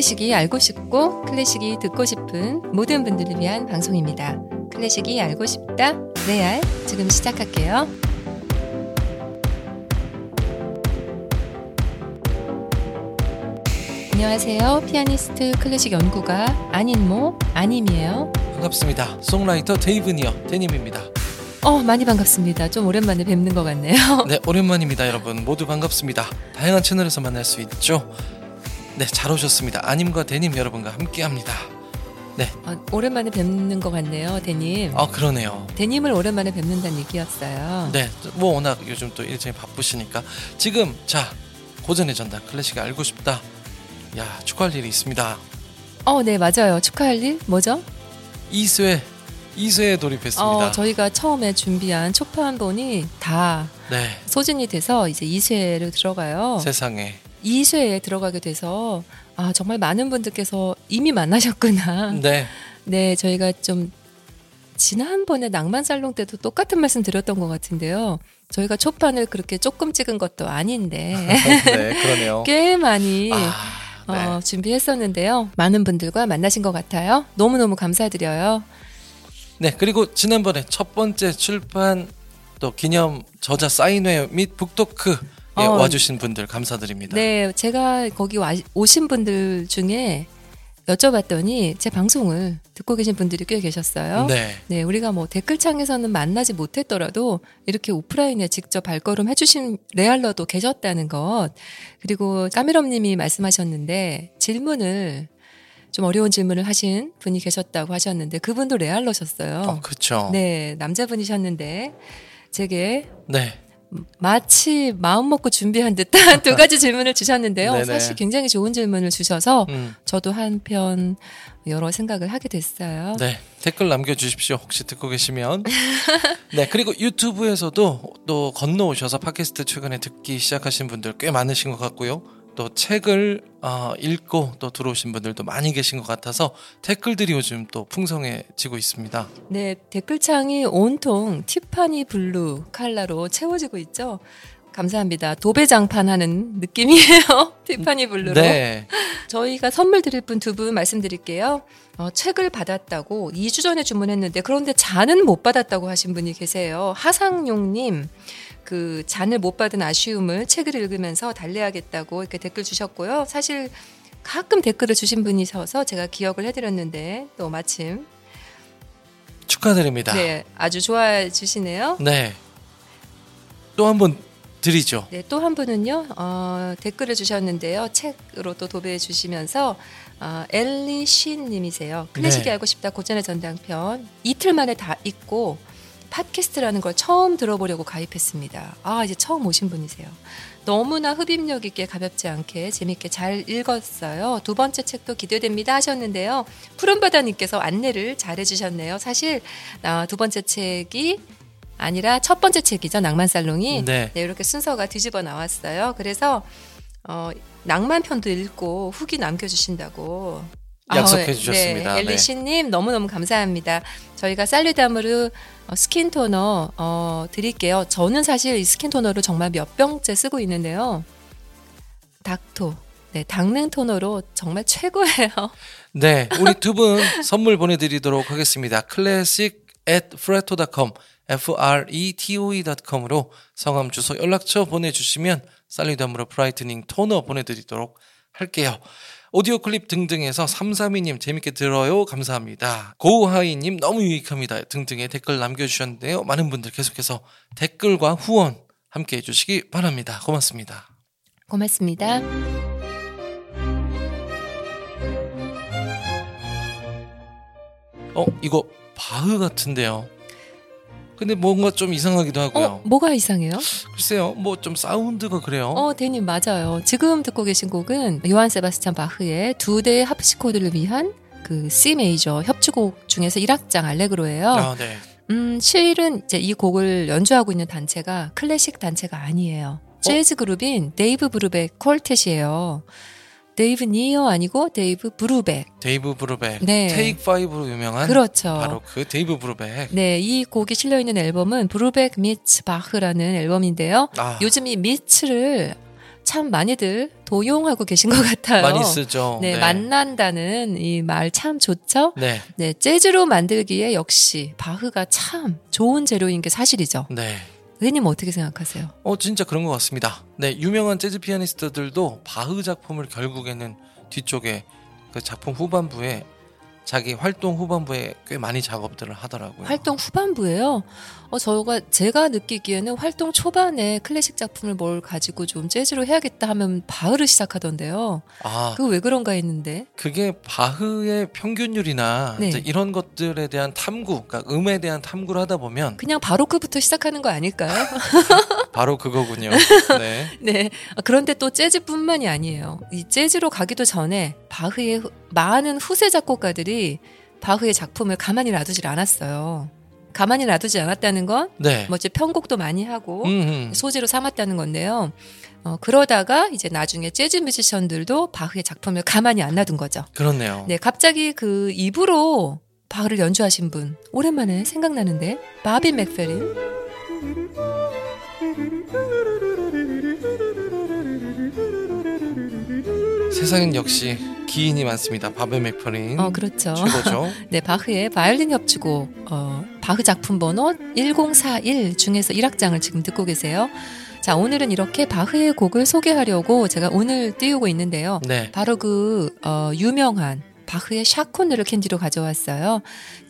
클래식이 알고 싶고 클래식이 듣고 싶은 모든 분들을 위한 방송입니다. 클래식이 알고 싶다 레알 지금 시작할게요. 안녕하세요. 피아니스트 클래식 연구가 안인모 안님이에요. 반갑습니다. 송라이터 데이브니어 데님입니다. 어 많이 반갑습니다. 좀 오랜만에 뵙는 것 같네요. 네 오랜만입니다 여러분 모두 반갑습니다. 다양한 채널에서 만날 수 있죠. 네 잘 오셨습니다. 아님과 데님 여러분과 함께합니다. 네. 어, 오랜만에 뵙는 것 같네요, 대님. 아 그러네요. 대님을 오랜만에 뵙는다는 얘기였어요. 네, 뭐 워낙 요즘 또 일정이 바쁘시니까 지금 자 고전의 전당 클래식 알고 싶다. 야 축하할 일이 있습니다. 어, 네 맞아요. 축하할 일 뭐죠? 2쇄 2쇄에 돌입했습니다. 어, 저희가 처음에 준비한 초판본이 다 네, 소진이 돼서 이제 2쇄로 들어가요. 세상에 2쇄에 들어가게 돼서 아 정말 많은 분들께서 이미 만나셨구나. 네, 네, 저희가 좀 지난번에 낭만 살롱 때도 똑같은 말씀 드렸던 것 같은데요. 저희가 초판을 그렇게 조금 찍은 것도 아닌데 네 그러네요. 꽤 많이 아, 네. 어, 준비했었는데요. 많은 분들과 만나신 것 같아요. 너무너무 감사드려요. 네, 그리고 지난번에 첫 번째 출판 또 기념 저자 사인회 및 북토크 에 어. 와주신 분들 감사드립니다. 네, 제가 거기 와, 오신 분들 중에 여쭤봤더니 제 방송을 듣고 계신 분들이 꽤 계셨어요. 네. 네, 우리가 뭐 댓글창에서는 만나지 못했더라도 이렇게 오프라인에 직접 발걸음 해주신 레알러도 계셨다는 것. 그리고 까미럼님이 말씀하셨는데 질문을 좀 어려운 질문을 하신 분이 계셨다고 하셨는데 그분도 레알러셨어요. 어, 그렇죠. 네, 남자분이셨는데 제게 네. 마치 마음 먹고 준비한 듯한 두 가지 질문을 주셨는데요. 네네. 사실 굉장히 좋은 질문을 주셔서 음, 저도 한편 여러 생각을 하게 됐어요. 네. 댓글 남겨주십시오. 혹시 듣고 계시면. 네. 그리고 유튜브에서도 또 건너오셔서 팟캐스트 최근에 듣기 시작하신 분들 꽤 많으신 것 같고요. 또 책을 어, 읽고 또 들어오신 분들도 많이 계신 것 같아서 댓글들이 요즘 또 풍성해지고 있습니다. 네, 댓글창이 온통 티파니 블루 컬러로 채워지고 있죠. 감사합니다. 도배장판 하는 느낌이에요. 티파니 블루로. 네. 저희가 선물 드릴 두 분 말씀드릴게요. 어, 책을 받았다고 2주 전에 주문했는데 그런데 잔은 못 받았다고 하신 분이 계세요. 하상용님. 그 잔을 못 받은 아쉬움을 책을 읽으면서 달래야겠다고 이렇게 댓글 주셨고요. 사실 가끔 댓글을 주신 분이셔서 제가 기억을 해드렸는데 또 마침 축하드립니다. 네 아주 좋아해 주시네요. 네. 또 한 번 드리죠. 네, 또 한 분은요, 어, 댓글을 주셨는데요. 책으로 또 도배해 주시면서, 어, 엘리 신 님이세요. 클래식이 네. 알고 싶다 고전의 전당편. 이틀 만에 다 읽고, 팟캐스트라는 걸 처음 들어보려고 가입했습니다. 아, 이제 처음 오신 분이세요. 너무나 흡입력 있게 가볍지 않게 재밌게 잘 읽었어요. 두 번째 책도 기대됩니다 하셨는데요. 푸른바다님께서 안내를 잘 해주셨네요. 사실, 아, 두 번째 책이 아니라 첫 번째 책이죠. 낭만살롱이. 네. 네, 이렇게 순서가 뒤집어 나왔어요. 그래서 어, 낭만 편도 읽고 후기 남겨주신다고 약속해 아, 주셨습니다. 네, 네. 엘리씨님 너무너무 감사합니다. 저희가 어, 스킨 토너 어, 드릴게요. 저는 사실 이 스킨 토너를 정말 몇 병째 쓰고 있는데요. 닦토, 네, 당냉 토너로 정말 최고예요. 네, 우리 두 분 선물 보내드리도록 하겠습니다. classic at fretto.com, f-r-e-t-o-e.com으로 성함, 주소, 연락처 보내주시면 살리덤으로 brightening 토너 보내드리도록 할게요. 오디오 클립 등등에서 332님 재밌게 들어요. 감사합니다. 고우하이님 너무 유익합니다. 등등의 댓글 남겨주셨는데요. 많은 분들 계속해서 댓글과 후원 함께 해주시기 바랍니다. 고맙습니다. 고맙습니다. 어, 이거 바흐 같은데요. 근데 뭔가 좀 이상하기도 하고요. 어, 뭐가 이상해요? 글쎄요, 뭐 좀 사운드가 그래요. 어, 대님 맞아요. 지금 듣고 계신 곡은 요한 세바스찬 바흐의 두 대의 하프시코드를 위한 그 C 메이저 협주곡 중에서 1악장 알레그로예요. 아, 네. 음, 실은 이제 이 곡을 연주하고 있는 단체가 클래식 단체가 아니에요. 재즈 그룹인 데이브 브루백 quartet이에요. 데이브 니어 아니고 데이브 브루백. 데이브 브루백, 네. Take 5로 유명한 그렇죠. 바로 그 데이브 브루백. 네, 이 곡이 실려 있는 앨범은 Brubeck Meets Bach라는 앨범인데요. 아, 요즘 이 meets를 참 많이들 도용하고 계신 것 같아요. 많이 쓰죠. 네, 만난다는 이 말 참 좋죠. 네. 네, 재즈로 만들기에 역시 바흐가 참 좋은 재료인 게 사실이죠. 네. 의님 어떻게 생각하세요? 어 진짜 그런 것 같습니다. 네, 유명한 재즈 피아니스트들도 바흐 작품을 결국에는 뒤쪽에 그 작품 후반부에 자기 활동 후반부에 꽤 많이 작업들을 하더라고요. 활동 후반부에요. 어, 저가 제가 느끼기에는 활동 초반에 클래식 작품을 뭘 가지고 좀 재즈로 해야겠다 하면 바흐를 시작하던데요. 아, 그거 왜 그런가 했는데. 그게 바흐의 평균율이나 네. 이런 것들에 대한 탐구, 그러니까 음에 대한 탐구를 하다 보면 그냥 바로크부터 시작하는 거 아닐까요? 바로 그거군요. 네. 네. 아, 그런데 또 재즈뿐만이 아니에요. 이 재즈로 가기도 전에 바흐의 후- 많은 후세 작곡가들이 바흐의 작품을 가만히 놔두질 않았어요. 가만히 놔두지 않았다는 건 네. 뭐 이제 편곡도 많이 하고 음, 음. 소재로 삼았다는 건데요. 어, 그러다가 이제 나중에 재즈 뮤지션들도 바흐의 작품을 가만히 안 놔둔 거죠. 그렇네요. 네, 갑자기 그 입으로 바흐를 연주하신 분 오랜만에 생각나는데 바비 맥페린. 세상엔 역시 기인이 많습니다. 바베 맥퍼린 어, 그렇죠. 최고죠. 네, 바흐의 바이올린 협주곡 어, 바흐 작품 번호 1041 중에서 1악장을 지금 듣고 계세요. 자, 오늘은 이렇게 바흐의 곡을 소개하려고 제가 오늘 띄우고 있는데요. 네. 바로 그 어, 유명한 바흐의 샤코느를 캔디로 가져왔어요.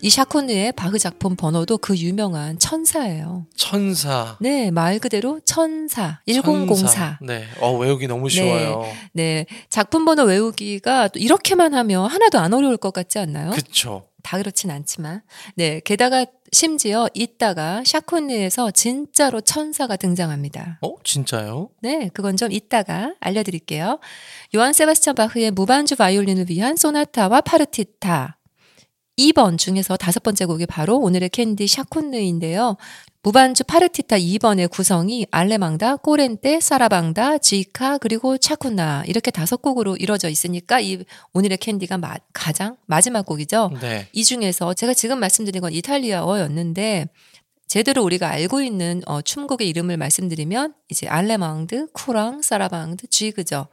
이 샤코느의 바흐 작품 번호도 그 유명한 천사예요. 천사. 네, 말 그대로 천사 1004. 천사. 네. 어, 외우기 너무 쉬워요. 네, 작품 번호 외우기가 또 이렇게만 하면 하나도 안 어려울 것 같지 않나요? 그쵸. 다 그렇진 않지만. 네, 게다가 심지어 이따가 샤코느에서 진짜로 천사가 등장합니다. 어, 진짜요? 네, 그건 좀 이따가 알려드릴게요. 요한 세바스찬 바흐의 무반주 바이올린을 위한 소나타와 파르티타. 2번 중에서 다섯 번째 곡이 바로 오늘의 캔디 샤콘느인데요. 무반주 파르티타 2번의 구성이 Allemanda, Corrente, Sarabanda, Giga, 그리고 Ciaccona 이렇게 다섯 곡으로 이루어져 있으니까 이 오늘의 캔디가 마- 가장 마지막 곡이죠. 네. 이 중에서 제가 지금 말씀드린 건 이탈리아어였는데 제대로 우리가 알고 있는 어, 춤곡의 이름을 말씀드리면 이제 알레망드, 쿠랑트, 사라방드, 지그죠.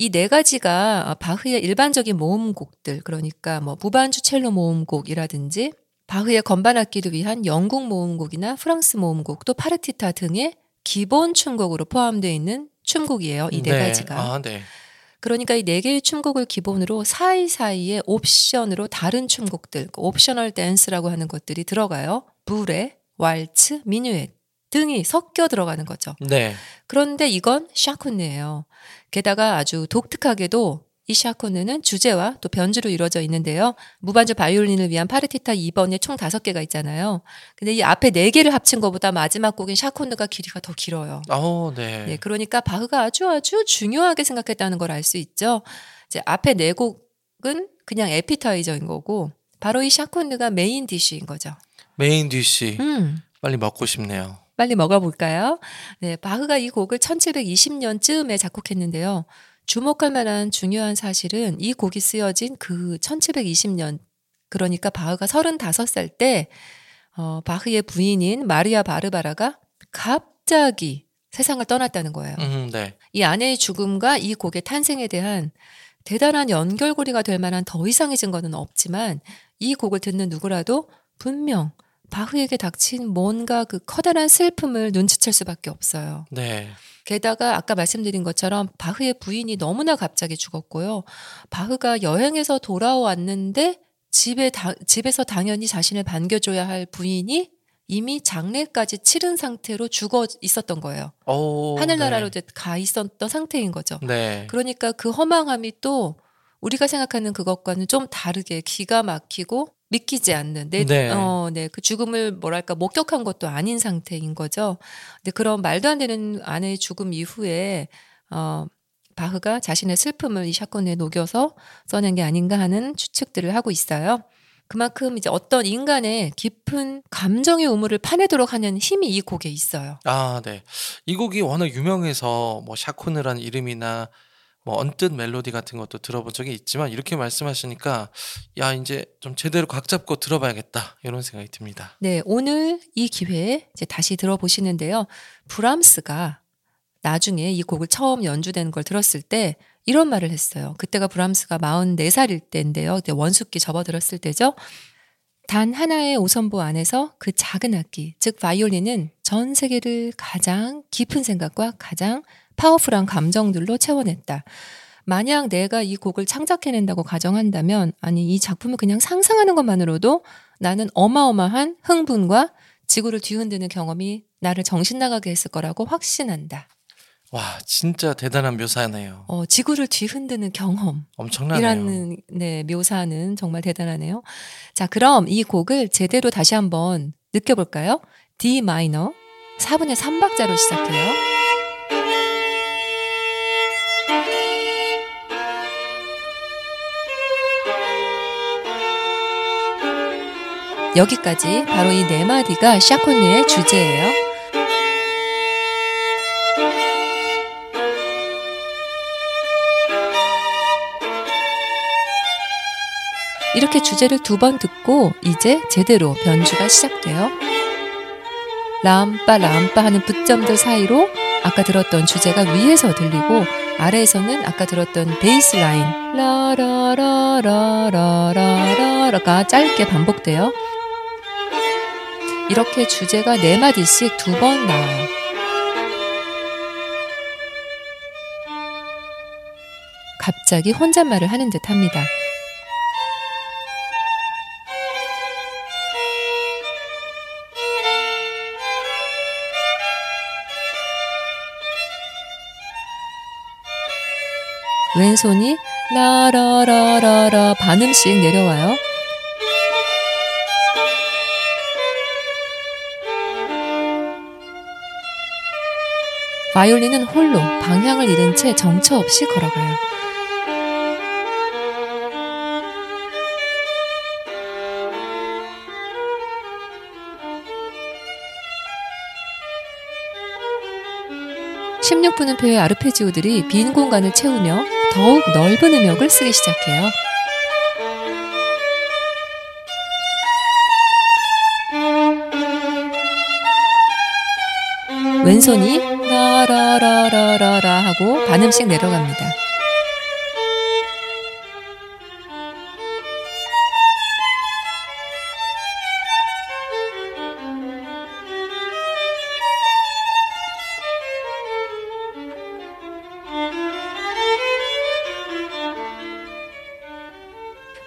이 네 가지가 어, 바흐의 일반적인 모음곡들 그러니까 뭐 무반주 첼로 모음곡이라든지 바흐의 건반 악기를 위한 영국 모음곡이나 프랑스 모음곡 또 파르티타 등의 기본 춤곡으로 포함되어 있는 춤곡이에요. 이네 가지가. 아, 네. 그러니까 이 네 개의 춤곡을 기본으로 사이사이에 옵션으로 다른 춤곡들, 그 옵셔널 댄스라고 하는 것들이 들어가요. 부레, 왈츠, 미뉴엣 등이 섞여 들어가는 거죠. 네. 그런데 이건 샤콘느예요. 게다가 아주 독특하게도 이 샤콘느는 주제와 또 변주로 이루어져 있는데요. 무반주 바이올린을 위한 파르티타 2번에 총 다섯 개가 있잖아요. 근데 이 앞에 네 개를 합친 것보다 마지막 곡인 샤콘느가 길이가 더 길어요. 어, 네. 네, 그러니까 바흐가 아주 아주 중요하게 생각했다는 걸 알 수 있죠. 이제 앞에 네 곡은 그냥 에피타이저인 거고 바로 이 샤콘느가 main dish인 거죠. Main dish 음. 빨리 먹고 싶네요. 빨리 먹어볼까요? 네, 바흐가 이 곡을 1720년쯤에 작곡했는데요. 주목할 만한 중요한 사실은 이 곡이 쓰여진 그 1720년, 그러니까 바흐가 35살 때, 어, 바흐의 부인인 마리아 바르바라가 갑자기 세상을 떠났다는 거예요. 음, 네. 이 아내의 죽음과 이 곡의 탄생에 대한 대단한 연결고리가 될 만한 더 이상의 증거는 없지만 이 곡을 듣는 누구라도 분명 바흐에게 닥친 뭔가 그 커다란 슬픔을 눈치챌 수밖에 없어요. 네. 게다가 아까 말씀드린 것처럼 바흐의 부인이 너무나 갑자기 죽었고요. 바흐가 여행에서 돌아왔는데 집에 다- 집에서 당연히 자신을 반겨줘야 할 부인이 이미 장례까지 치른 상태로 죽어 있었던 거예요. 오, 하늘나라로 네. 가 있었던 상태인 거죠. 네. 그러니까 그 허망함이 또 우리가 생각하는 그것과는 좀 다르게 기가 막히고 믿기지 않는 내, 네. 어, 네, 그 죽음을 뭐랄까 목격한 것도 아닌 상태인 거죠. 근데 그런 말도 안 되는 아내의 죽음 이후에 어, 바흐가 자신의 슬픔을 이 사건에 녹여서 써낸 게 아닌가 하는 추측들을 하고 있어요. 그만큼 이제 어떤 인간의 깊은 감정의 우물을 파내도록 하는 힘이 이 곡에 있어요. 아, 네. 이 곡이 워낙 유명해서 뭐 샤코느라는 이름이나 뭐 언뜻 멜로디 같은 것도 들어본 적이 있지만 이렇게 말씀하시니까 야 이제 좀 제대로 각 잡고 들어봐야겠다 이런 생각이 듭니다. 네, 오늘 이 기회에 이제 다시 들어보시는데요. 브람스가 나중에 이 곡을 처음 연주되는 걸 들었을 때 이런 말을 했어요. 그때가 브람스가 44살일 때인데요. 그때 원숙기 접어들었을 때죠. 단 하나의 오선보 안에서 그 작은 악기, 즉 바이올린은 전 세계를 가장 깊은 생각과 가장 파워풀한 감정들로 채워냈다. 만약 내가 이 곡을 창작해낸다고 가정한다면, 아니, 이 작품을 그냥 상상하는 것만으로도 나는 어마어마한 흥분과 지구를 뒤흔드는 경험이 나를 정신 나가게 했을 거라고 확신한다. 와, 진짜 대단한 묘사네요. 어, 지구를 뒤흔드는 경험. 엄청나네요. 이라는 네, 묘사는 정말 대단하네요. 자, 그럼 이 곡을 제대로 다시 한번 느껴볼까요? D 마이너 4분의 3박자로 시작해요. 여기까지 바로 이 네 마디가 샤콘느의 주제예요. 이렇게 주제를 두 번 듣고 이제 제대로 변주가 시작돼요. 람빠 람빠 하는 붙점들 사이로 아까 들었던 주제가 위에서 들리고 아래에서는 아까 들었던 베이스 라인 라라라라라라라가 짧게 반복돼요. 이렇게 주제가 네 마디씩 두 번 나와요. 갑자기 혼잣말을 하는 듯 합니다. 왼손이 라라라라라 반음씩 내려와요. 바이올린은 홀로 방향을 잃은 채 정처 없이 걸어가요. (16분음표의) 아르페지오들이 빈 공간을 채우며 더욱 넓은 음역을 쓰기 시작해요. 왼손이 라라라라라라 하고 반음씩 내려갑니다.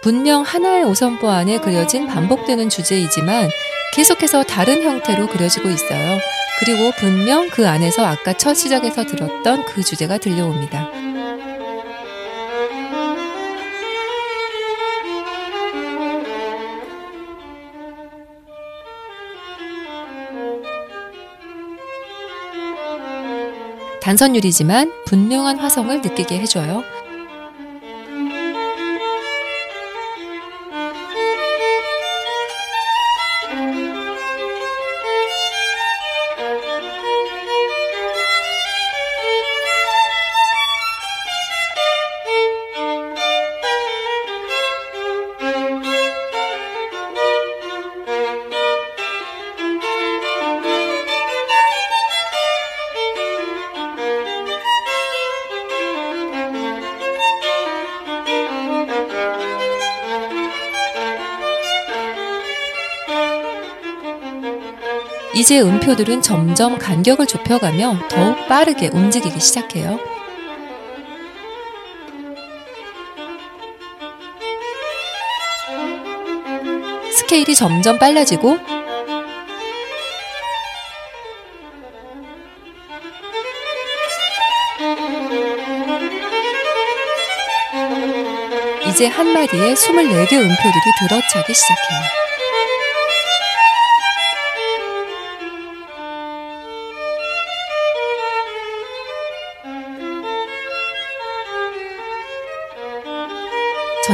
분명 하나의 오선보 안에 그려진 반복되는 주제이지만 계속해서 다른 형태로 그려지고 있어요. 그리고 분명 그 안에서 아까 첫 시작에서 들었던 그 주제가 들려옵니다. 단선율이지만 분명한 화성을 느끼게 해줘요. 이제 음표들은 점점 간격을 좁혀가며 더욱 빠르게 움직이기 시작해요. 스케일이 점점 빨라지고 이제 한마디에 24개 음표들이 들어차기 시작해요.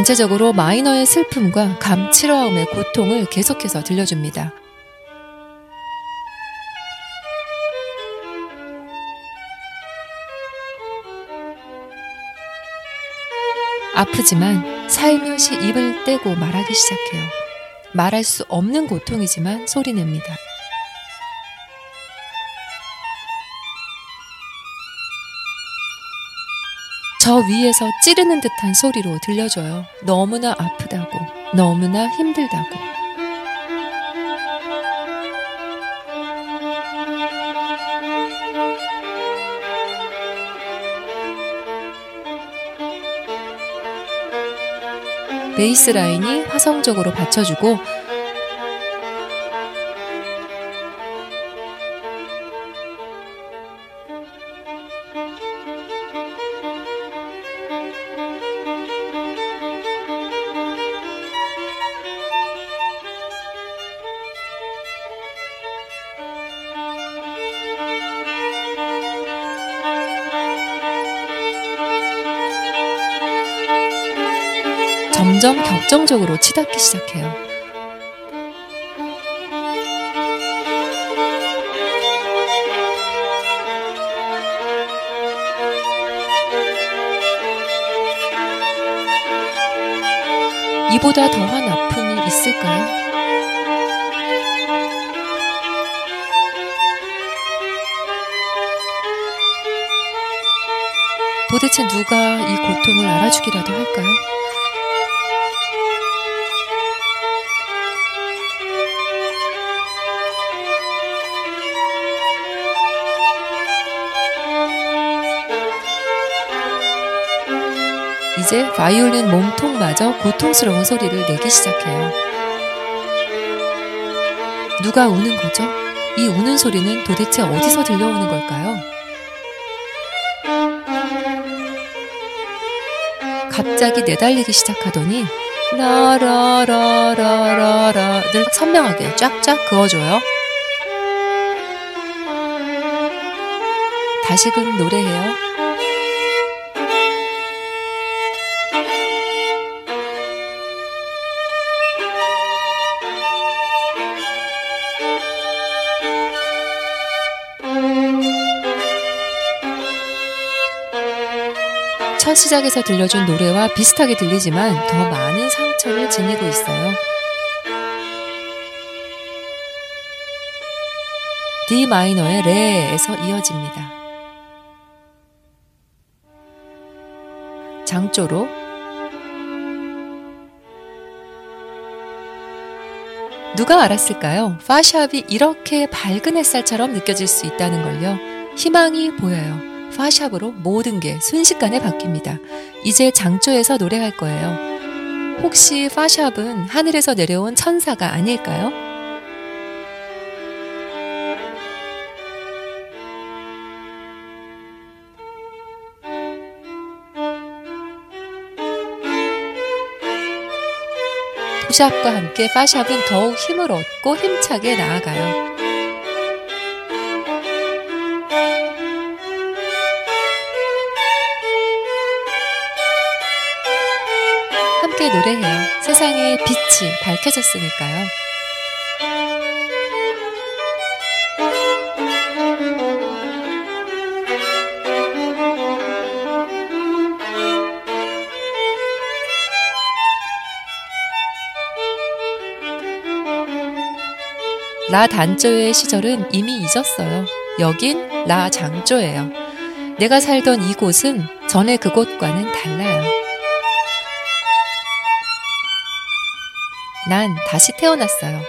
전체적으로 마이너의 슬픔과 감칠화음의 고통을 계속해서 들려줍니다. 아프지만 살며시 입을 떼고 말하기 시작해요. 말할 수 없는 고통이지만 소리냅니다. 저 위에서 찌르는 듯한 소리로 들려줘요. 너무나 아프다고, 너무나 힘들다고. 베이스 라인이 화성적으로 받쳐주고 격정적으로 치닫기 시작해요. 이보다 더한 아픔이 있을까요? 도대체 누가 이 고통을 알아주기라도 할까요? 이제 바이올린 몸통마저 고통스러운 소리를 내기 시작해요. 누가 우는 거죠? 이 우는 소리는 도대체 어디서 들려오는 걸까요? 갑자기 내달리기 시작하더니 라라라라라를 선명하게 쫙쫙 그어줘요. 다시금 노래해요. 시작에서 들려준 노래와 비슷하게 들리지만 더 많은 상처를 지니고 있어요. D 마이너의 레에서 이어집니다. 장조로 누가 알았을까요? 파샵이 이렇게 밝은 햇살처럼 느껴질 수 있다는 걸요. 희망이 보여요. 파샵으로 모든 게 순식간에 바뀝니다. 이제 장조에서 노래할 거예요. 혹시 파샵은 하늘에서 내려온 천사가 아닐까요? 도샵과 함께 파샵은 더욱 힘을 얻고 힘차게 나아가요. 빛이 밝혀졌으니까요. 라 단조의 시절은 이미 잊었어요. 여긴 라 장조예요. 내가 살던 이곳은 전에 그곳과는 달라요. 난 다시 태어났어요.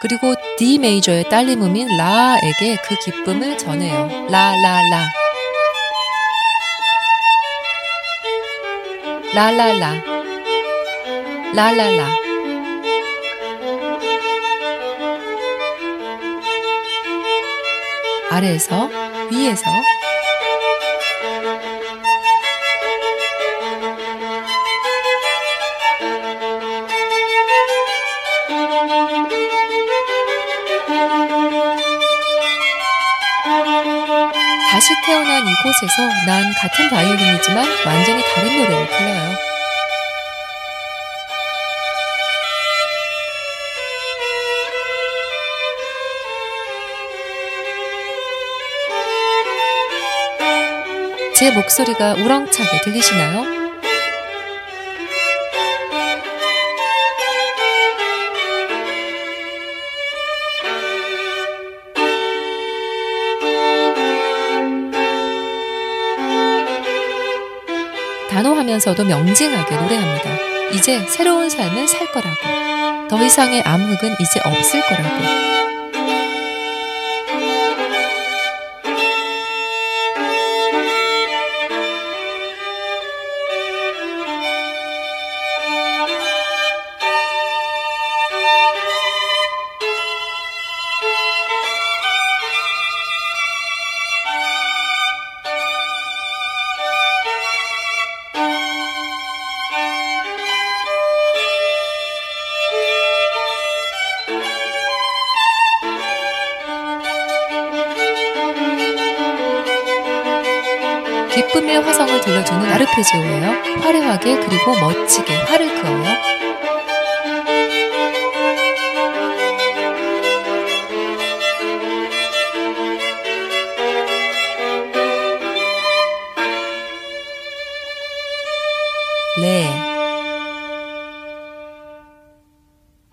그리고 D 메이저의 딸림음인 라에게 그 기쁨을 전해요. 라, 라, 라. 라라라. 라라라. 아래에서, 위에서, 곳에서 난 같은 바이올린이지만 완전히 다른 노래를 불러요. 제 목소리가 우렁차게 들리시나요? 하면서도 명징하게 노래합니다. 이제 새로운 삶을 살 거라고. 더 이상의 암흑은 이제 없을 거라고. 들려주는 아르페지오예요. 화려하게 그리고 멋지게 활을 그어요. 레.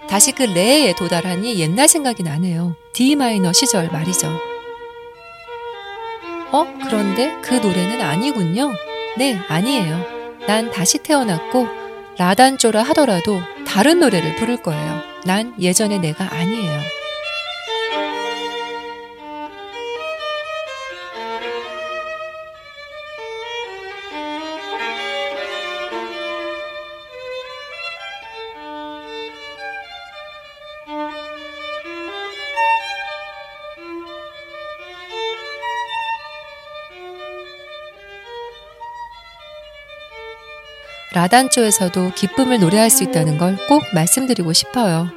다시 그 레에 도달하니 옛날 생각이 나네요. D 마이너 시절 말이죠. 어? 그런데 그 노래는 아니군요. 네, 아니에요. 난 다시 태어났고 라단조라 하더라도 다른 노래를 부를 거예요. 난 예전의 내가 아니에요. 라단조에서도 기쁨을 노래할 수 있다는 걸 꼭 말씀드리고 싶어요.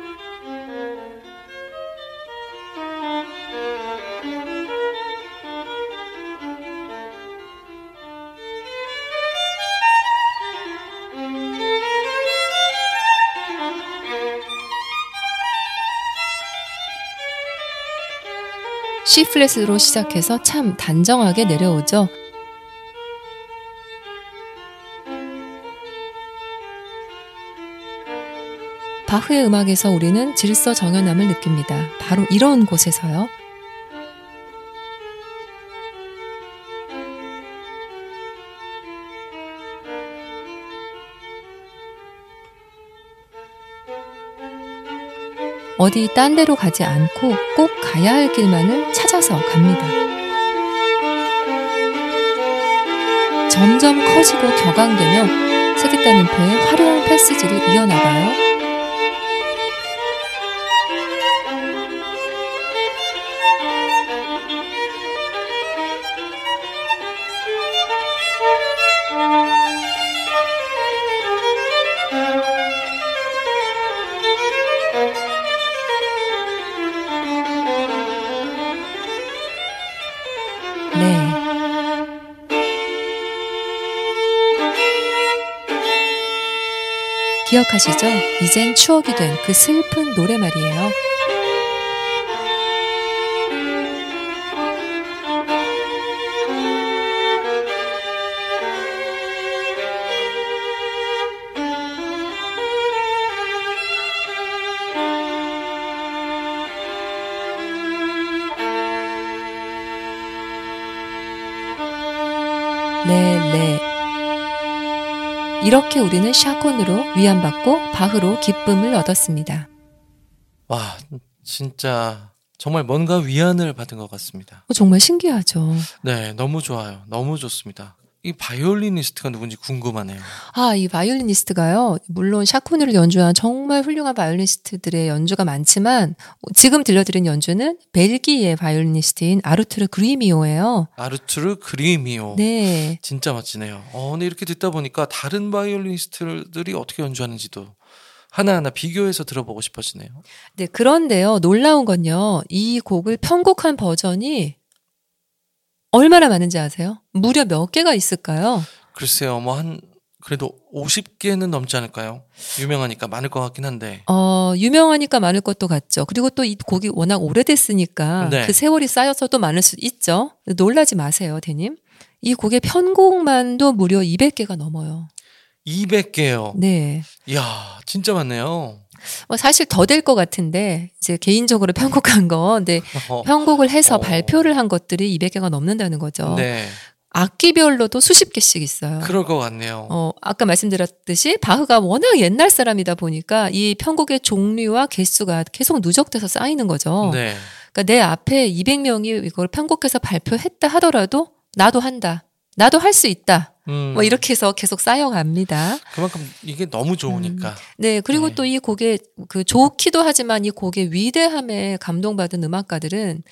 C 플랫으로 시작해서 참 단정하게 내려오죠. 바흐의 음악에서 우리는 질서 정연함을 느낍니다. 바로 이런 곳에서요. 어디 딴 데로 가지 않고 꼭 가야 할 길만을 찾아서 갑니다. 점점 커지고 격앙되며 세계따님표의 화려한 패시지를 이어나가요. 기억하시죠? 이젠 추억이 된 그 슬픈 노래 말이에요. 이렇게 우리는 샤콘느로 위안받고 바흐로 기쁨을 얻었습니다. 와, 진짜 정말 뭔가 위안을 받은 것 같습니다. 어, 정말 신기하죠. 네, 너무 좋아요. 너무 좋습니다. 이 바이올리니스트가 누군지 궁금하네요. 아, 이 바이올리니스트가요. 물론 샤콘느를 연주한 정말 훌륭한 바이올리니스트들의 연주가 많지만 지금 들려드린 연주는 벨기에 바이올리니스트인 아르투르 그리미오예요. 아르투르 그리미오. 네. 진짜 멋지네요. 어, 근데 이렇게 듣다 보니까 다른 바이올리니스트들이 어떻게 연주하는지도 하나하나 비교해서 들어보고 싶어지네요. 네, 그런데요. 놀라운 건요. 이 곡을 편곡한 버전이 얼마나 많은지 아세요? 무려 몇 개가 있을까요? 글쎄요, 뭐 한 그래도 50개는 넘지 않을까요? 유명하니까 많을 것 같긴 한데. 어, 유명하니까 많을 것도 같죠. 그리고 또 이 곡이 워낙 오래됐으니까 네. 그 세월이 쌓여서 또 많을 수 있죠. 놀라지 마세요, 대님. 이 곡의 편곡만도 무려 200개가 넘어요. 200개요. 네. 이야, 진짜 많네요. 뭐 사실 더 될 것 같은데 이제 개인적으로 편곡한 거, 근데 어, 편곡을 해서 어. 발표를 한 것들이 200개가 넘는다는 거죠. 네. 악기별로도 수십 개씩 있어요. 그럴 것 같네요. 어, 아까 말씀드렸듯이 바흐가 워낙 옛날 사람이다 보니까 이 편곡의 종류와 개수가 계속 누적돼서 쌓이는 거죠. 네. 그러니까 내 앞에 200명이 이걸 편곡해서 발표했다 하더라도 나도 한다. 나도 할 수 있다. 음, 뭐 이렇게 해서 계속 쌓여갑니다. 그만큼 이게 너무 좋으니까. 네, 그리고 네. 또이 곡의 그 좋기도 하지만 이 곡의 위대함에 감동받은 음악가들은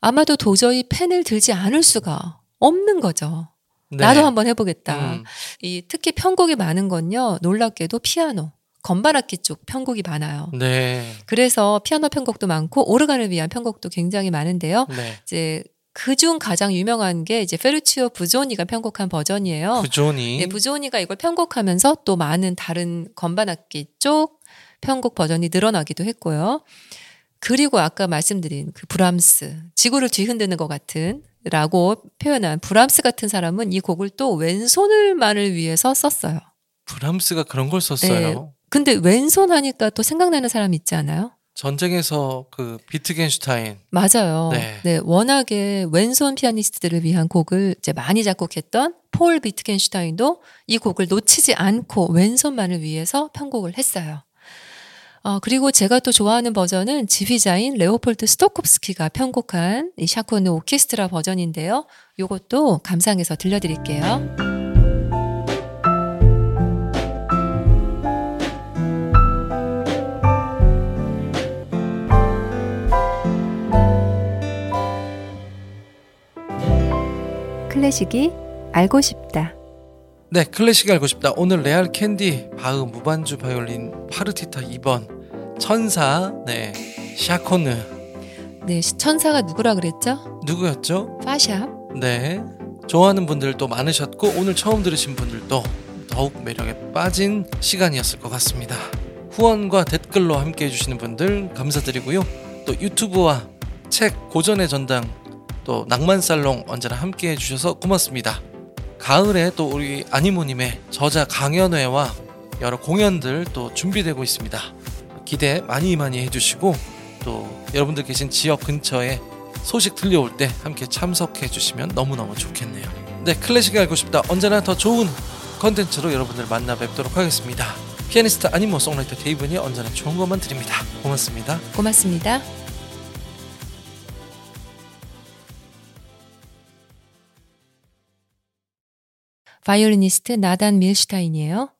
아마도 도저히 펜을 들지 않을 수가 없는 거죠. 네. 나도 한번 해보겠다. 음, 이 특히 편곡이 많은 건요, 놀랍게도 피아노, 건반악기 쪽 편곡이 많아요. 네. 그래서 피아노 편곡도 많고 오르간을 위한 편곡도 굉장히 많은데요. 네. 이제 그중 가장 유명한 게 이제 페루치오 부조니가 편곡한 버전이에요. 부존이. 네, 부조니가 이걸 편곡하면서 또 많은 다른 건반악기 쪽 편곡 버전이 늘어나기도 했고요. 그리고 아까 말씀드린 그 브람스, 지구를 뒤흔드는 것 같은 라고 표현한 브람스 같은 사람은 이 곡을 또 왼손을만을 위해서 썼어요. 브람스가 그런 걸 썼어요. 네. 근데 왼손 하니까 또 생각나는 사람 있지 않아요? 전쟁에서 그 비트겐슈타인. 맞아요. 네. 네. 워낙에 왼손 피아니스트들을 위한 곡을 이제 많이 작곡했던 폴 비트겐슈타인도 이 곡을 놓치지 않고 왼손만을 위해서 편곡을 했어요. 어, 그리고 제가 또 좋아하는 버전은 지휘자인 레오폴드 스토콥스키가 편곡한 이 샤콘느 오케스트라 버전인데요. 요것도 감상해서 들려드릴게요. 클래식이 알고 싶다. 네, 클래식 알고 싶다. 오늘 래알캔디 바흐 무반주 바이올린 파르티타 2번 천사 네 샤콘느 네, 천사가 누구라 그랬죠? 누구였죠? 파샵. 네 좋아하는 분들도 많으셨고 오늘 처음 들으신 분들도 더욱 매력에 빠진 시간이었을 것 같습니다. 후원과 댓글로 함께 해주시는 분들 감사드리고요. 또 유튜브와 책 고전의 전당 또 낭만살롱 언제나 함께 해주셔서 고맙습니다. 가을에 또 우리 아니모님의 저자 강연회와 여러 공연들 또 준비되고 있습니다. 기대 많이 많이 해주시고 또 여러분들 계신 지역 근처에 소식 들려올 때 함께 참석해 주시면 너무너무 좋겠네요. 네, 클래식이 알고 싶다. 언제나 더 좋은 컨텐츠로 여러분들 만나 뵙도록 하겠습니다. 피아니스트 아니모 송라이터 데이븐이 언제나 좋은 것만 드립니다. 고맙습니다. 고맙습니다. 바이올리니스트 나단 밀슈타인이에요.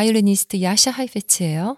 바이올리니스트 야샤 하이페츠예요.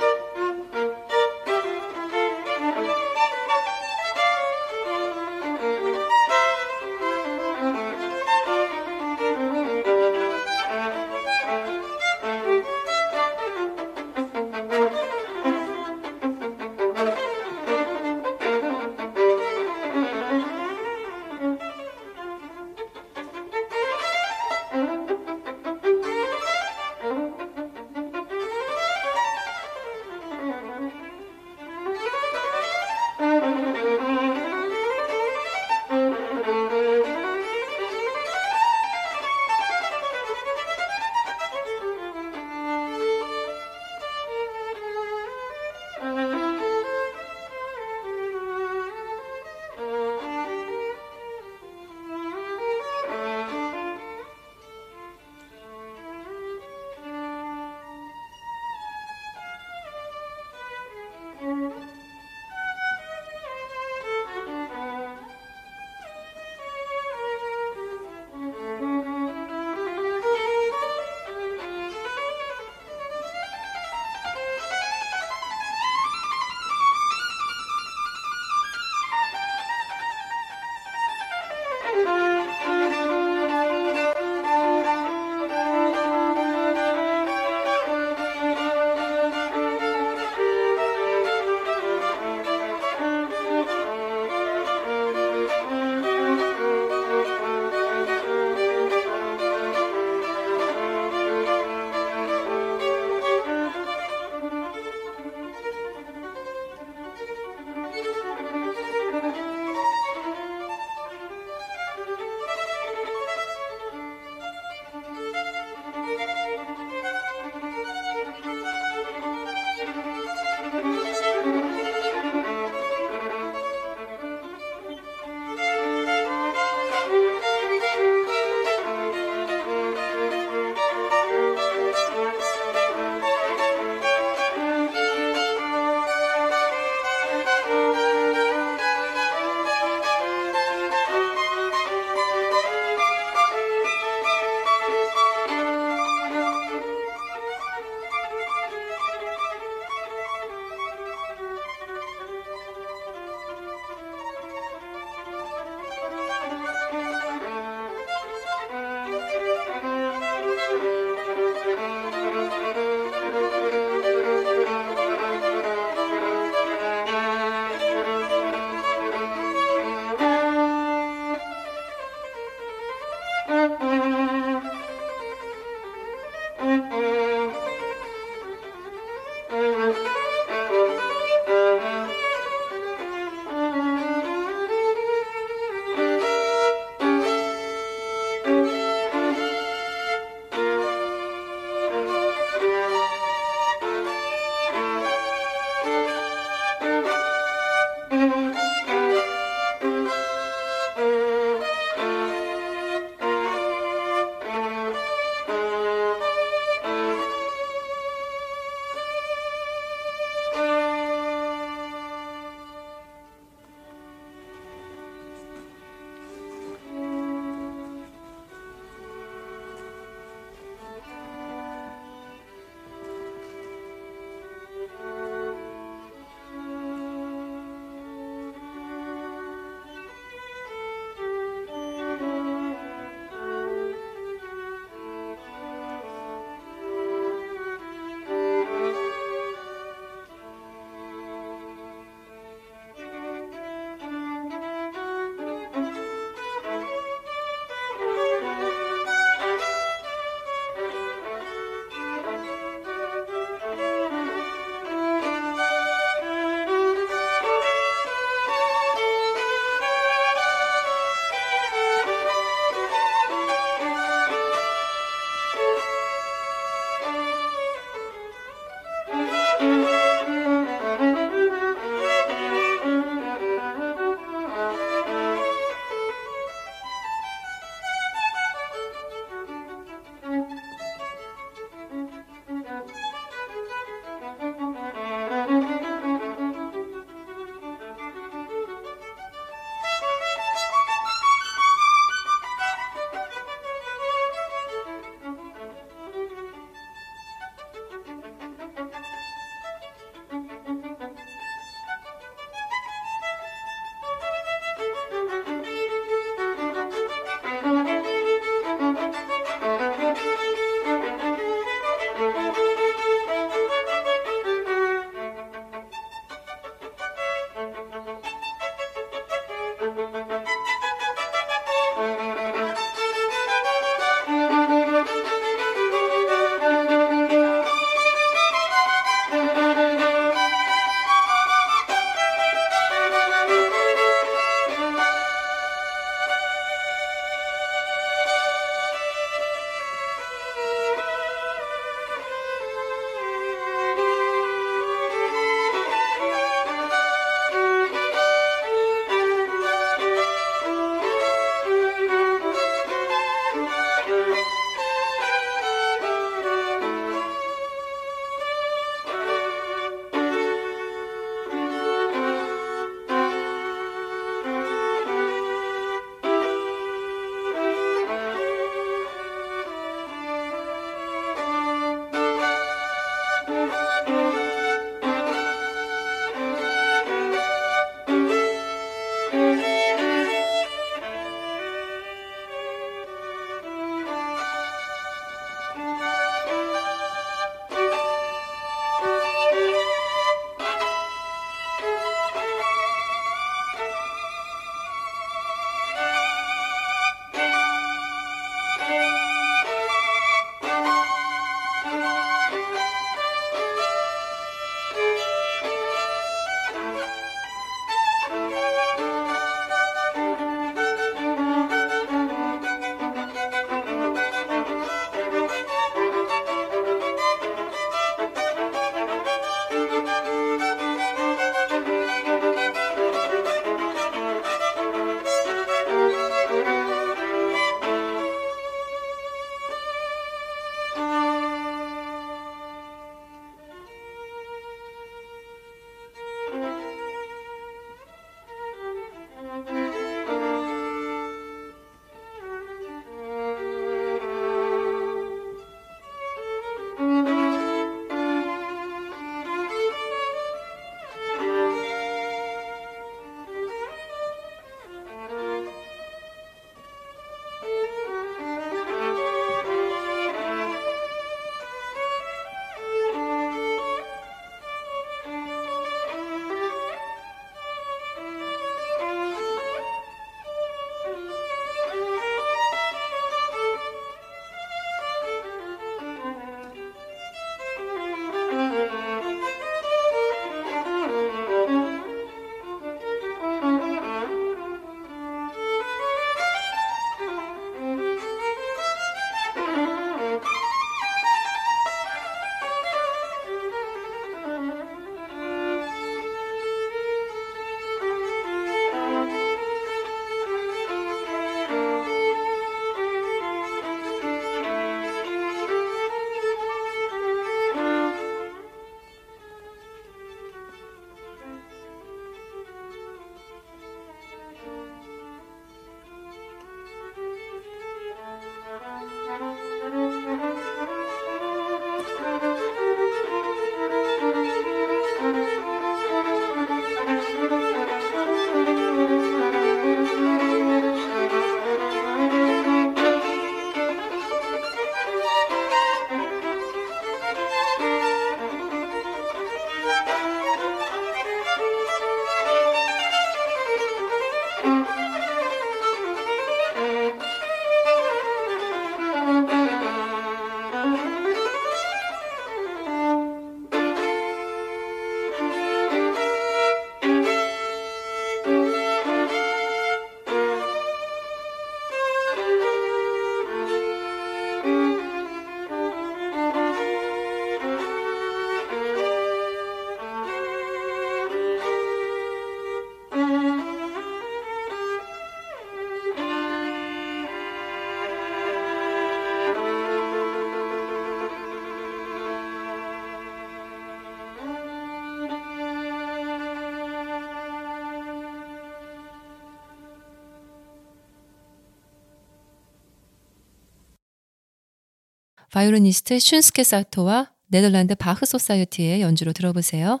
바이오리니스트 슌스케 사토와 네덜란드 바흐 소사이어티의 연주로 들어보세요.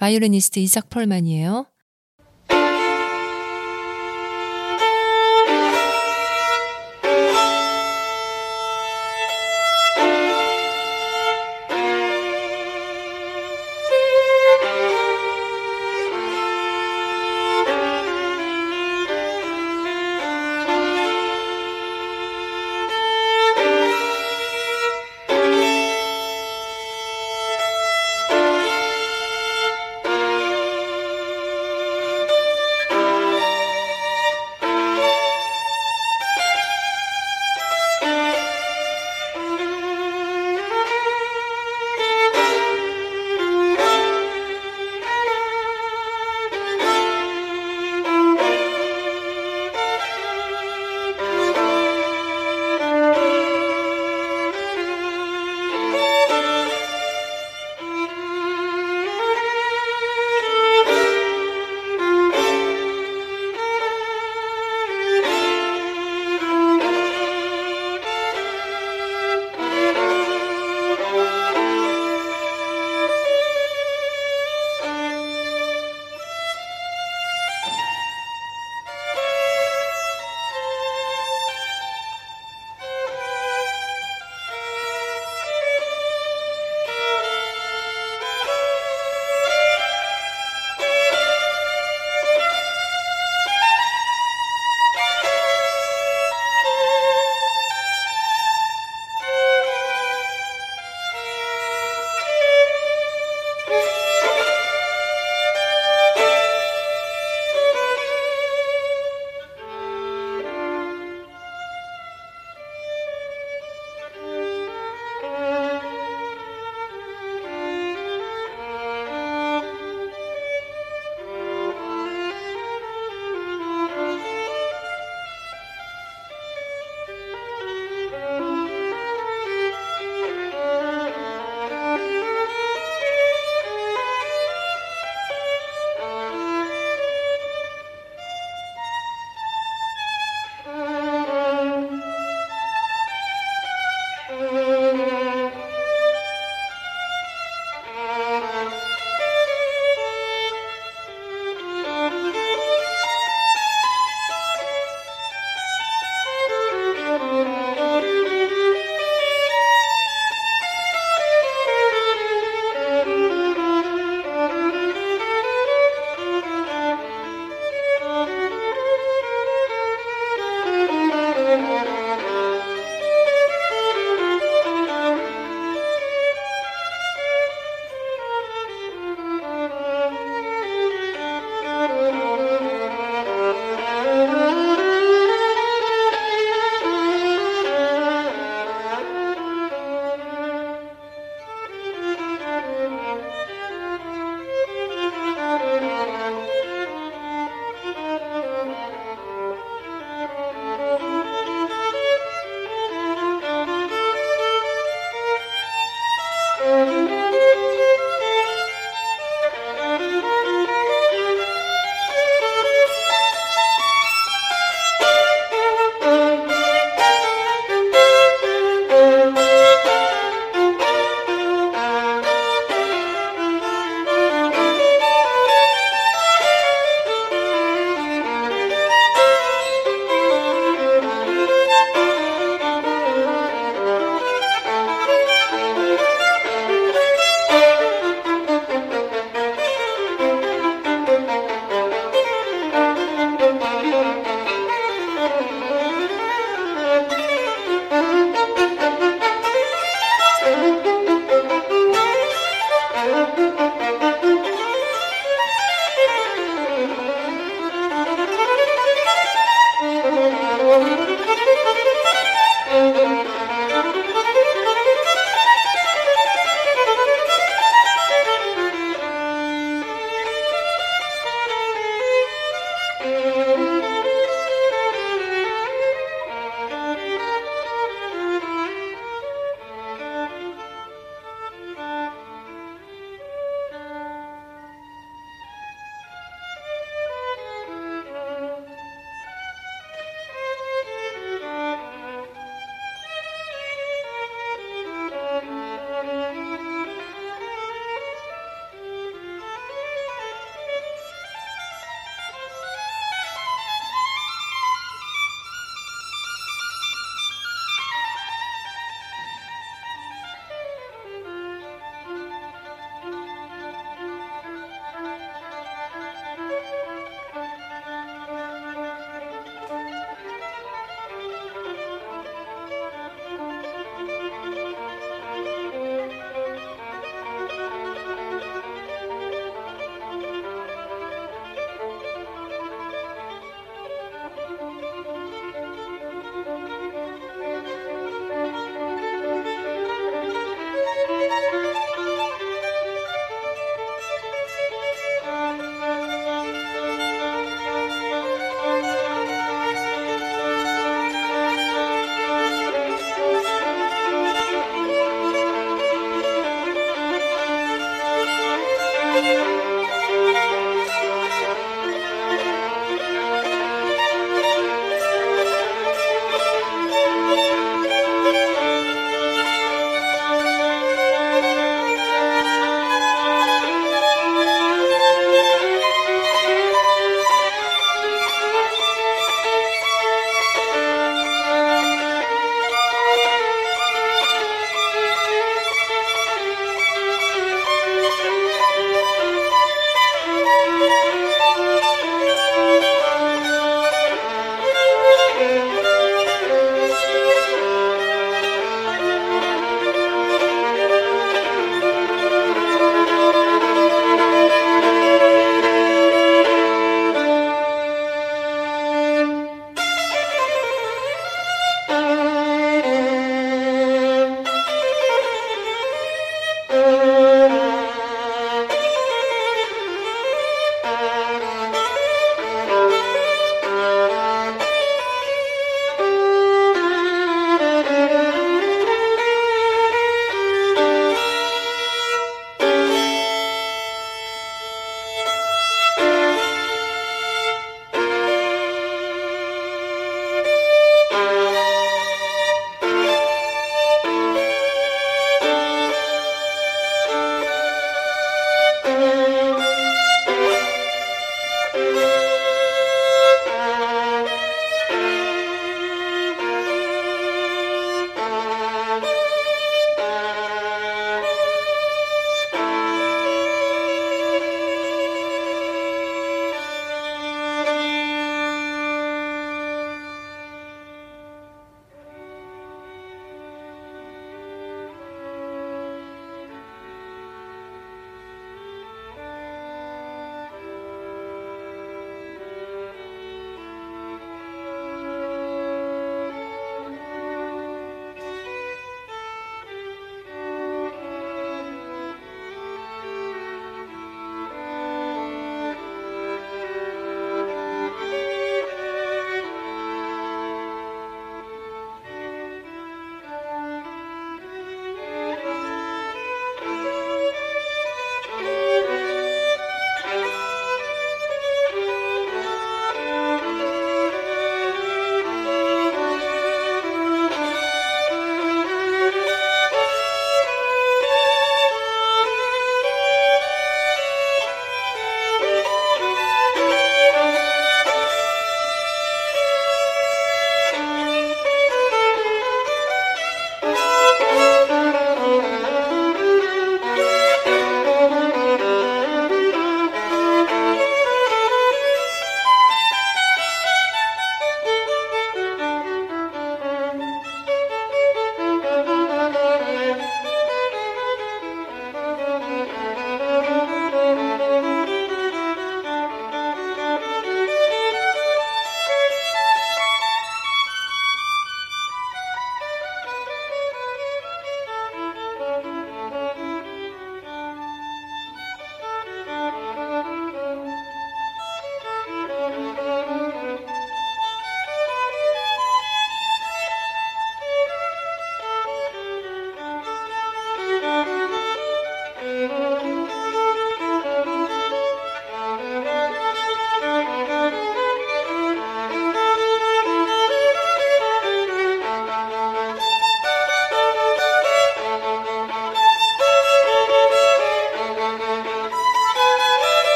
바이올리니스트 이삭 펄만이에요.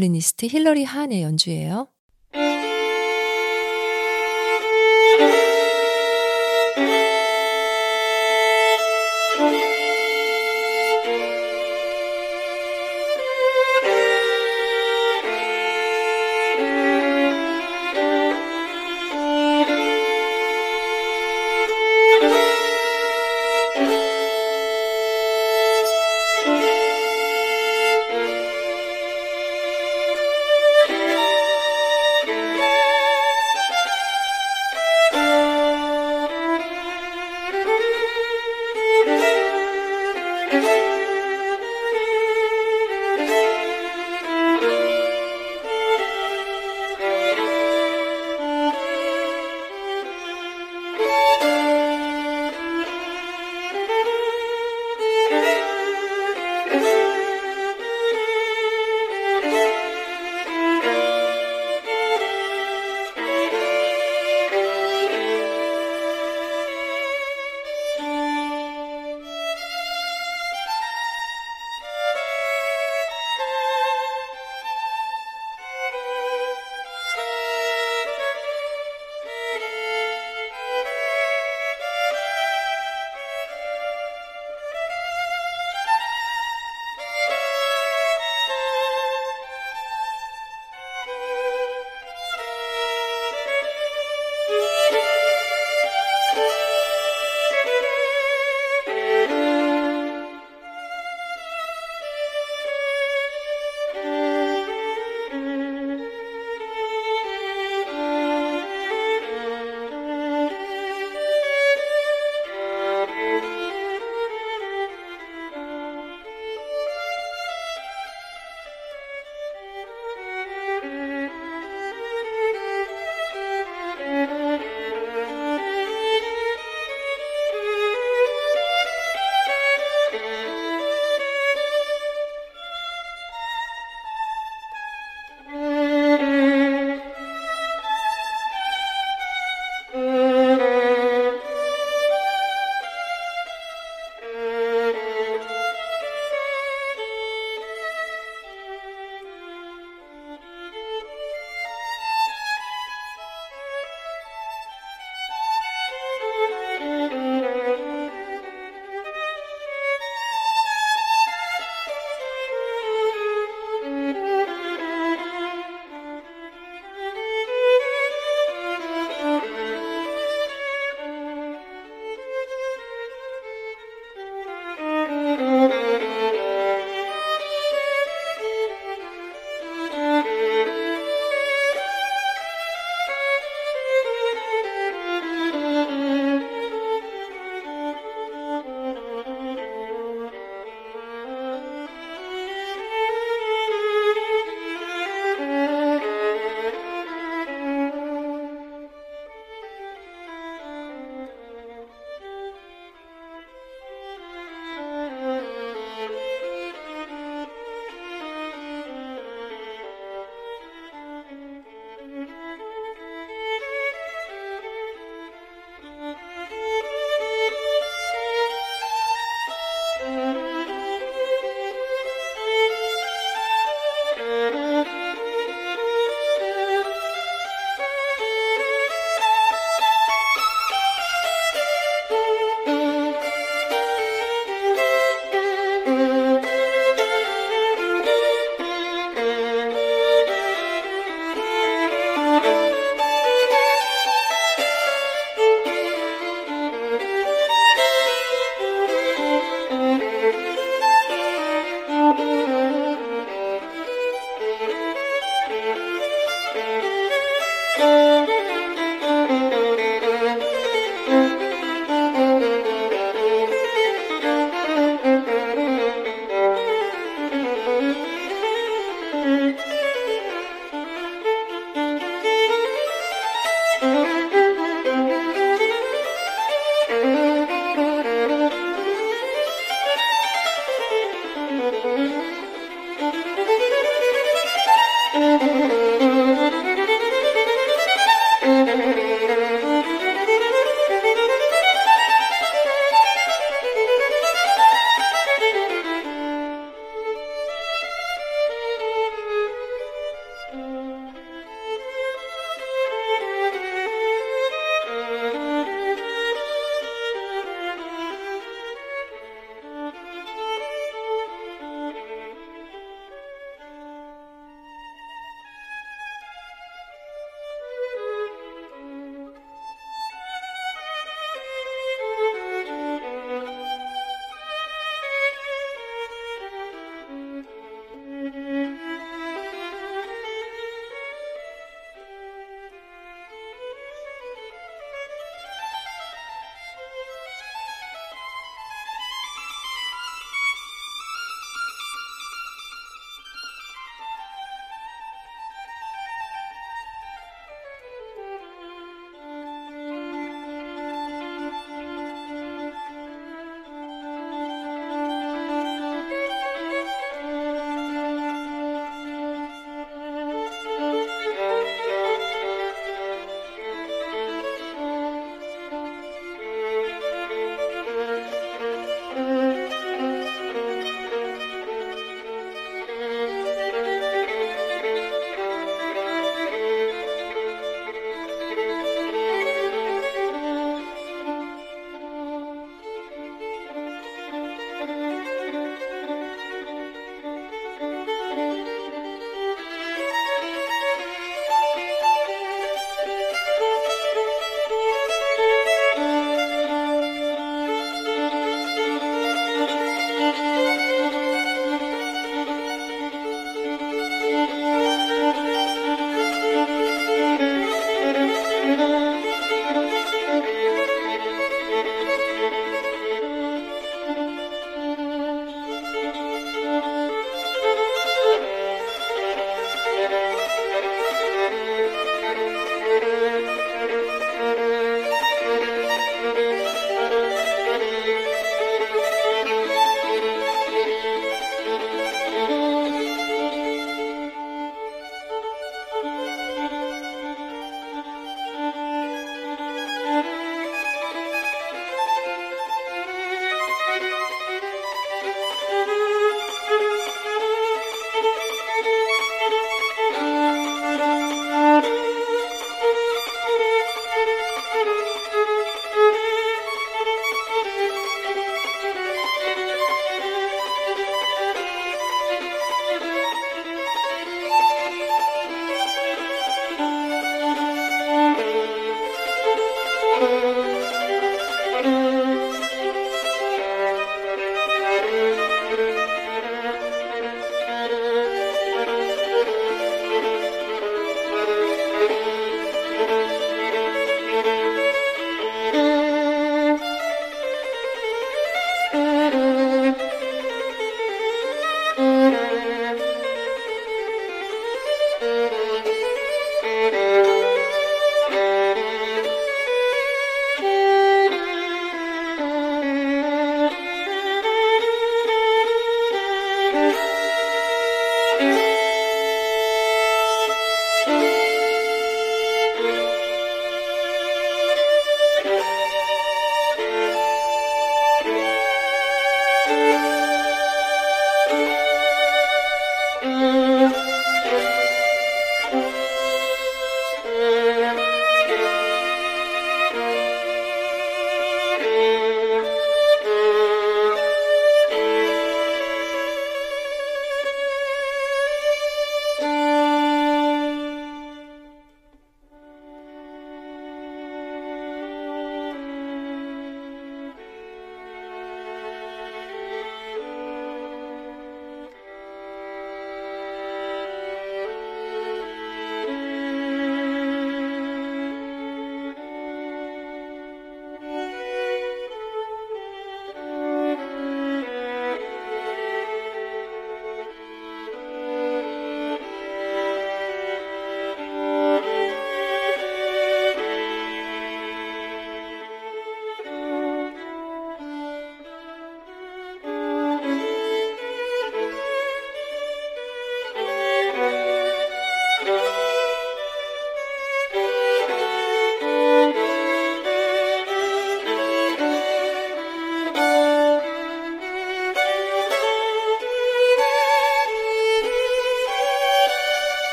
바이올리니스트 힐러리 한의 연주예요.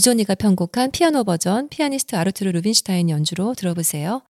부조니가 편곡한 피아노 버전 피아니스트 아르투르 루빈슈타인 연주로 들어보세요.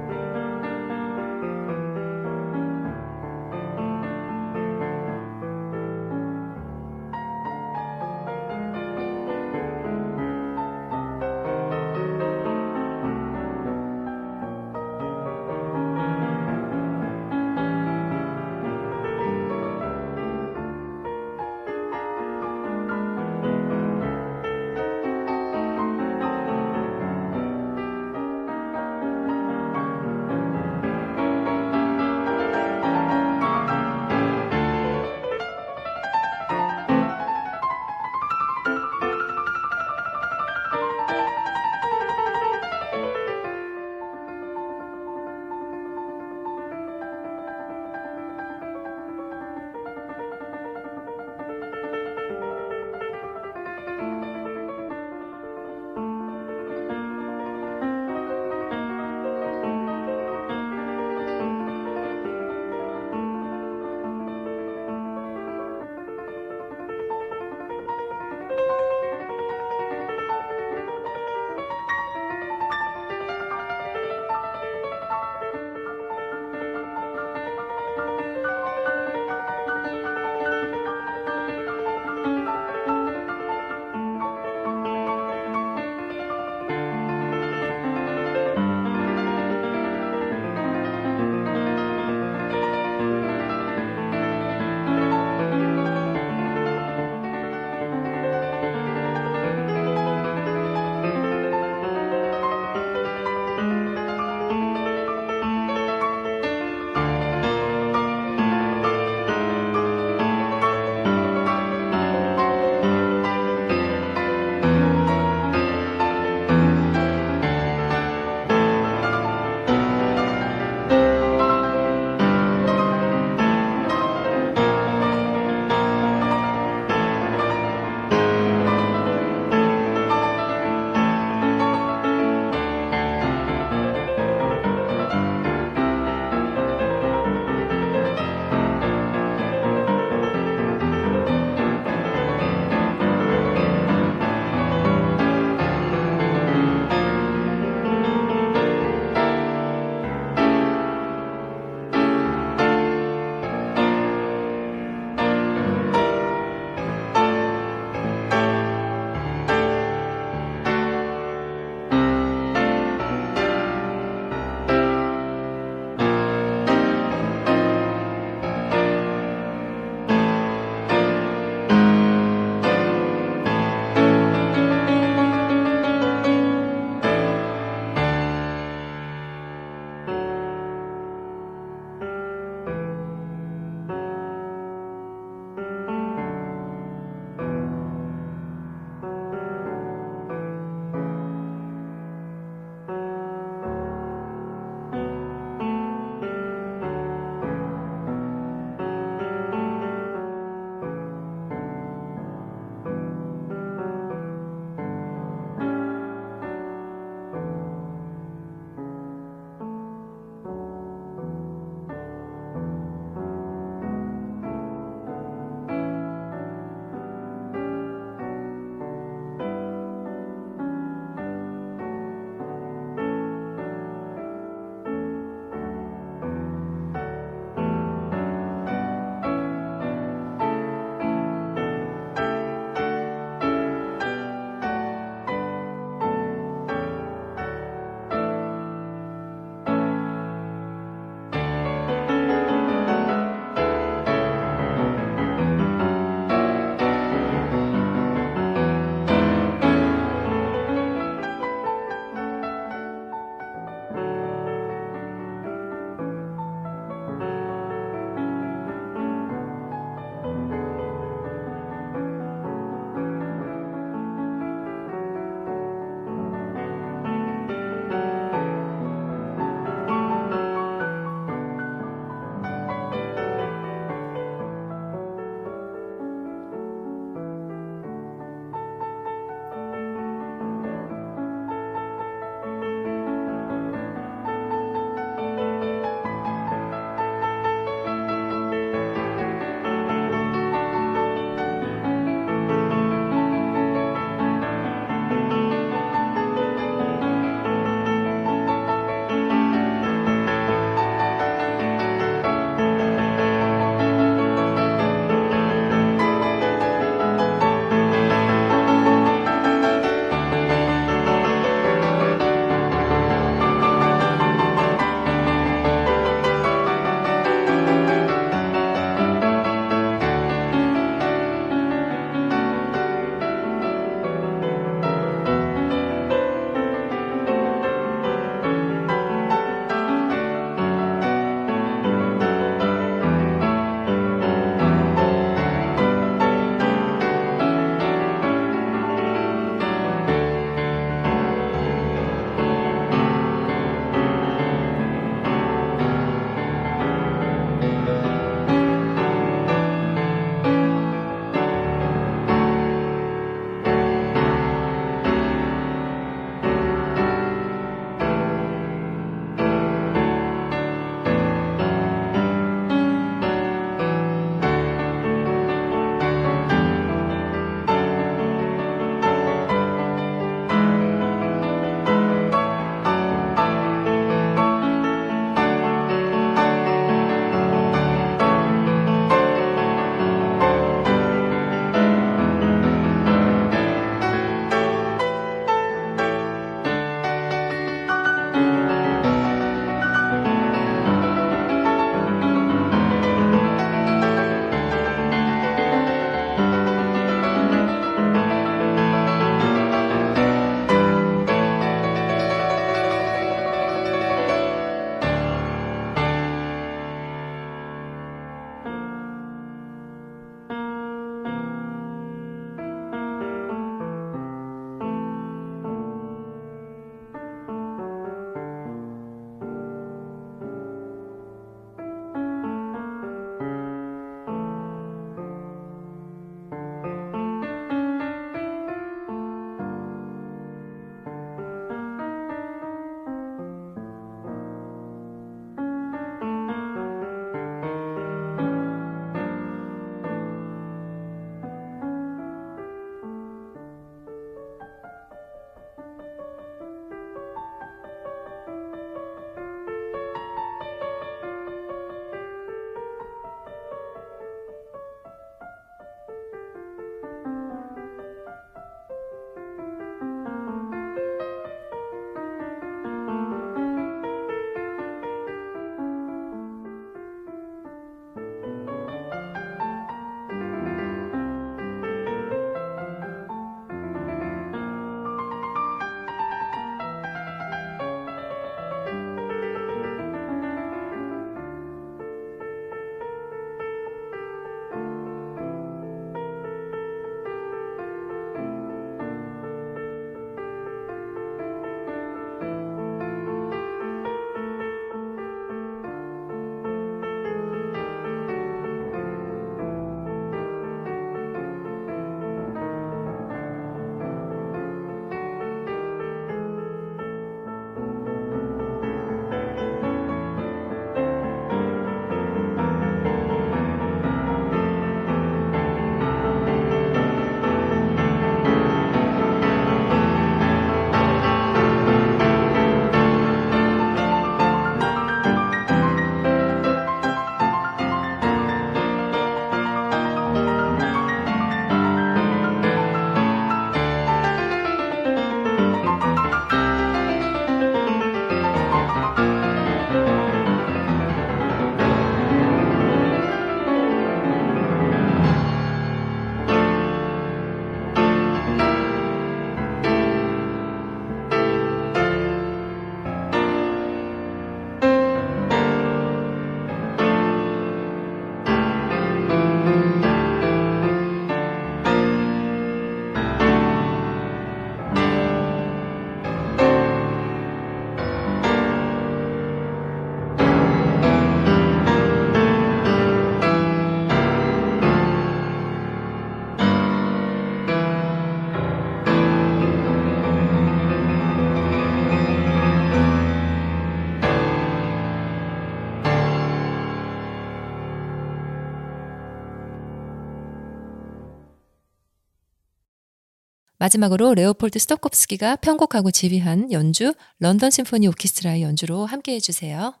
마지막으로 레오폴드 스토콥스키가 편곡하고 지휘한 연주 런던 심포니 오케스트라의 연주로 함께 해주세요.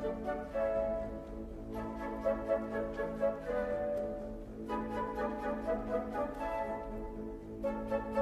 Thank you.